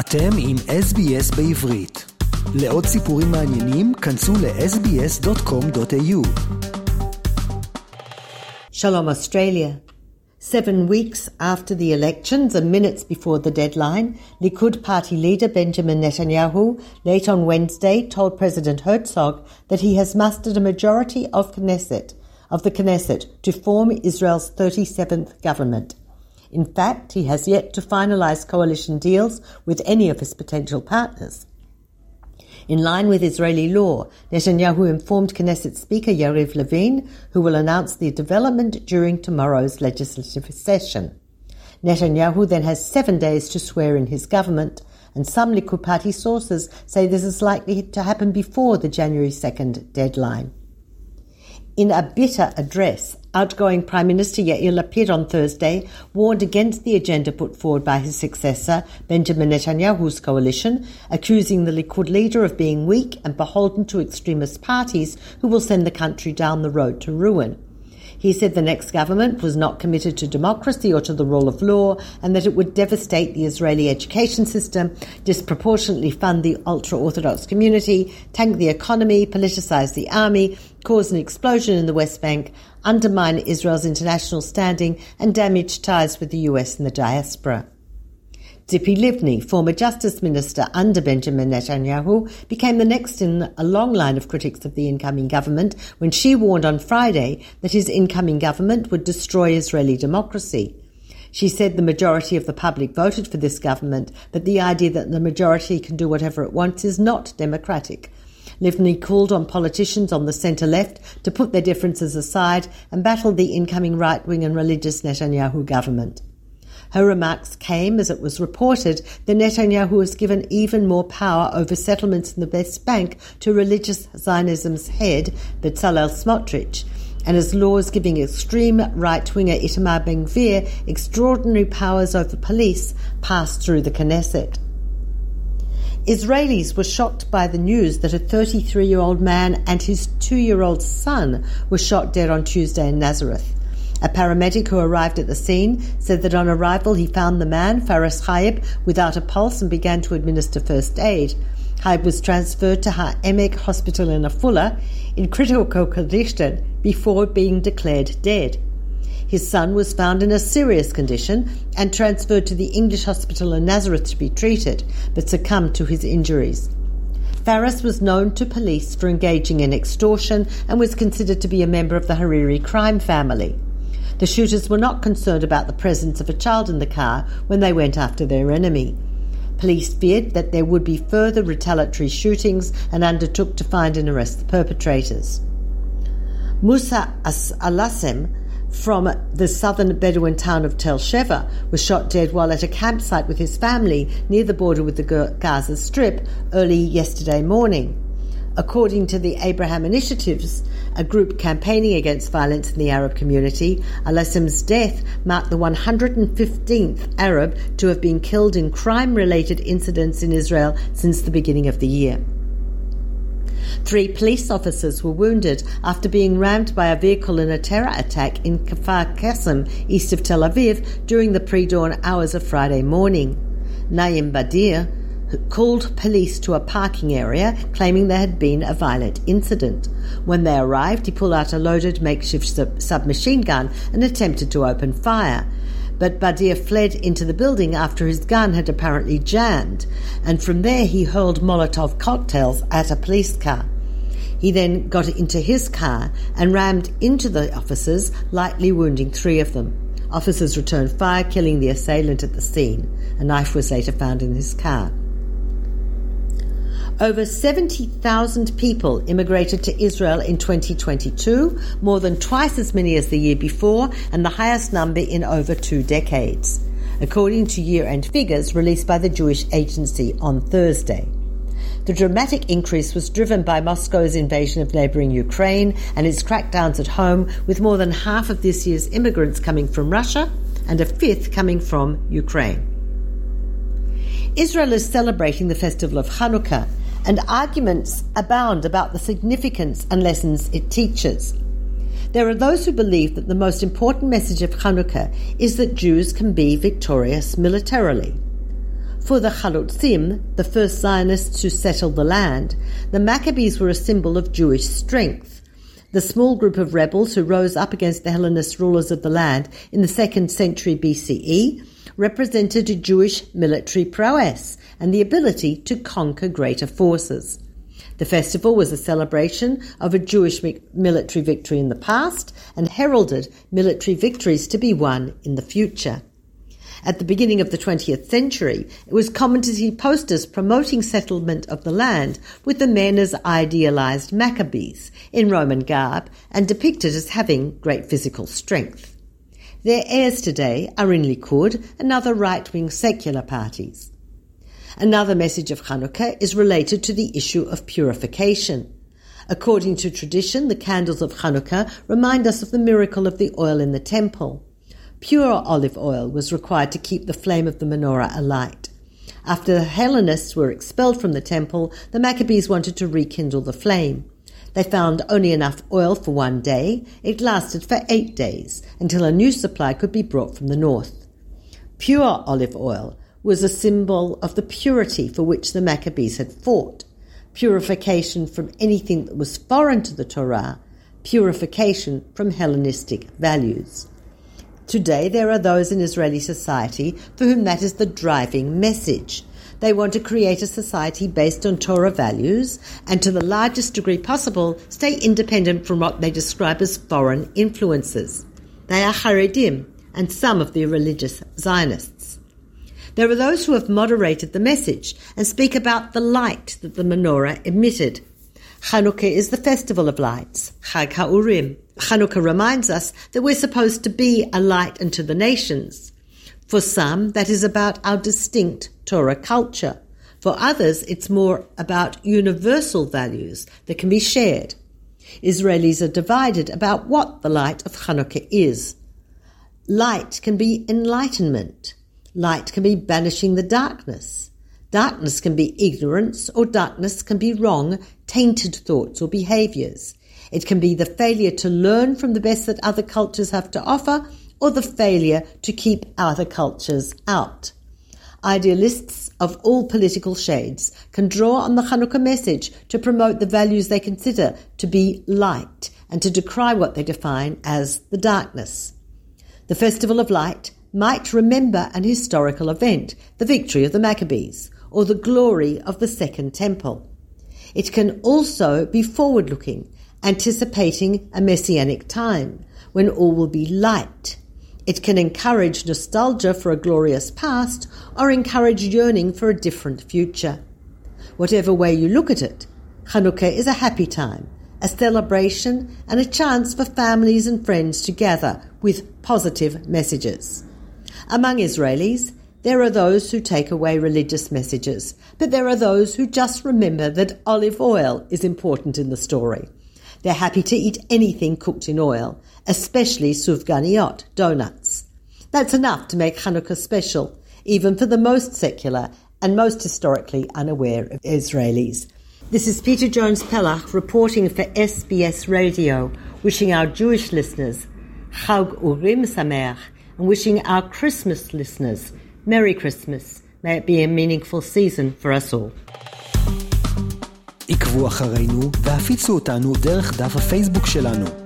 אתם עם SBS בעברית. לעוד סיפורים מעניינים, כנסו ל-sbs.com.au. Shalom Australia. Seven weeks after the elections and minutes before the deadline, Likud party leader Benjamin Netanyahu late on Wednesday told President Herzog that he has mustered a majority of Knesset of the Knesset to form Israel's 37th government. In fact, he has yet to finalize coalition deals with any of his potential partners. In line with Israeli law, Netanyahu informed Knesset Speaker Yariv Levin, who will announce the development during tomorrow's legislative session. Netanyahu then has seven days to swear in his government, and some Likud party sources say this is likely to happen before the January 2nd deadline. In a bitter address, outgoing Prime Minister Yair Lapid on Thursday warned against the agenda put forward by his successor, Benjamin Netanyahu's coalition, accusing the Likud leader of being weak and beholden to extremist parties who will send the country down the road to ruin. He said the next government was not committed to democracy or to the rule of law and that it would devastate the Israeli education system, disproportionately fund the ultra Orthodox community, tank the economy, politicize the army, cause an explosion in the West Bank, undermine Israel's international standing, and damage ties with the US and the diaspora. Tzipi Livni, former Justice Minister under Benjamin Netanyahu, became the next in a long line of critics of the incoming government when she warned on Friday that his incoming government would destroy Israeli democracy. She said the majority of the public voted for this government, but the idea that the majority can do whatever it wants is not democratic. Livni called on politicians on the centre left to put their differences aside and battle the incoming right wing and religious Netanyahu government. Her remarks came as it was reported that Netanyahu has given even more power over settlements in the West Bank to religious Zionism's head, Bezalel Smotrich, and as laws giving extreme right-winger Itamar Ben-Gvir extraordinary powers over police passed through the Knesset. Israelis were shocked by the news that a 33 year old man and his two year old son were shot dead on Tuesday in Nazareth. A paramedic who arrived at the scene said that on arrival he found the man, Faris Chaib, without a pulse and began to administer first aid. Chaib was transferred to Ha'emek Hospital in Afula in critical condition before being declared dead. His son was found in a serious condition and transferred to the English hospital in Nazareth to be treated, but succumbed to his injuries. Faris was known to police for engaging in extortion and was considered to be a member of the Hariri crime family. The shooters were not concerned about the presence of a child in the car when they went after their enemy. Police feared that there would be further retaliatory shootings and undertook to find and arrest the perpetrators. Musa Alasem from the southern Bedouin town of Tel Sheva was shot dead while at a campsite with his family near the border with the Gaza Strip early yesterday morning. According to the Abraham Initiatives, a group campaigning against violence in the Arab community, Alasim's death marked the 115th Arab to have been killed in crime related incidents in Israel since the beginning of the year. Three police officers were wounded after being rammed by a vehicle in a terror attack in Kfar Qasim, east of Tel Aviv, during the pre dawn hours of Friday morning. Naim Badir called police to a parking area, claiming there had been a violent incident. When they arrived, he pulled out a loaded makeshift sub- submachine gun and attempted to open fire but Badir fled into the building after his gun had apparently jammed, and from there he hurled Molotov cocktails at a police car. He then got into his car and rammed into the officers, lightly wounding three of them. Officers returned fire, killing the assailant at the scene. A knife was later found in his car. Over 70,000 people immigrated to Israel in 2022, more than twice as many as the year before, and the highest number in over two decades, according to year end figures released by the Jewish Agency on Thursday. The dramatic increase was driven by Moscow's invasion of neighbouring Ukraine and its crackdowns at home, with more than half of this year's immigrants coming from Russia and a fifth coming from Ukraine. Israel is celebrating the festival of Hanukkah, and arguments abound about the significance and lessons it teaches. There are those who believe that the most important message of Hanukkah is that Jews can be victorious militarily. For the Chalutzim, the first Zionists who settled the land, the Maccabees were a symbol of Jewish strength. The small group of rebels who rose up against the Hellenist rulers of the land in the second century BCE represented a Jewish military prowess and the ability to conquer greater forces. The festival was a celebration of a Jewish military victory in the past and heralded military victories to be won in the future. At the beginning of the 20th century, it was common to see posters promoting settlement of the land with the men as idealized Maccabees in Roman garb and depicted as having great physical strength. Their heirs today are in Likud and other right wing secular parties. Another message of Hanukkah is related to the issue of purification. According to tradition, the candles of Hanukkah remind us of the miracle of the oil in the temple. Pure olive oil was required to keep the flame of the menorah alight. After the Hellenists were expelled from the temple, the Maccabees wanted to rekindle the flame. They found only enough oil for one day. It lasted for eight days until a new supply could be brought from the north. Pure olive oil was a symbol of the purity for which the Maccabees had fought, purification from anything that was foreign to the Torah, purification from Hellenistic values. Today, there are those in Israeli society for whom that is the driving message. They want to create a society based on Torah values and, to the largest degree possible, stay independent from what they describe as foreign influences. They are Haredim and some of the religious Zionists. There are those who have moderated the message and speak about the light that the menorah emitted. Hanukkah is the festival of lights, Chag HaUrim. Hanukkah reminds us that we're supposed to be a light unto the nations. For some, that is about our distinct Torah culture. For others, it's more about universal values that can be shared. Israelis are divided about what the light of Hanukkah is. Light can be enlightenment. Light can be banishing the darkness. Darkness can be ignorance, or darkness can be wrong, tainted thoughts or behaviors. It can be the failure to learn from the best that other cultures have to offer, or the failure to keep other cultures out. Idealists of all political shades can draw on the Hanukkah message to promote the values they consider to be light and to decry what they define as the darkness. The Festival of Light might remember an historical event, the victory of the Maccabees, or the glory of the Second Temple. It can also be forward looking, anticipating a messianic time when all will be light. It can encourage nostalgia for a glorious past or encourage yearning for a different future. Whatever way you look at it, Hanukkah is a happy time, a celebration and a chance for families and friends to gather with positive messages. Among Israelis, there are those who take away religious messages, but there are those who just remember that olive oil is important in the story. They're happy to eat anything cooked in oil, especially sufganiyot, donuts. That's enough to make Hanukkah special, even for the most secular and most historically unaware of Israelis. This is Peta Jones Pellach reporting for SBS Radio, wishing our Jewish listeners Chag Urim Sameach and wishing our Christmas listeners Merry Christmas. May it be a meaningful season for us all. עקבו אחרינו והפיצו אותנו דרך דף הפייסבוק שלנו.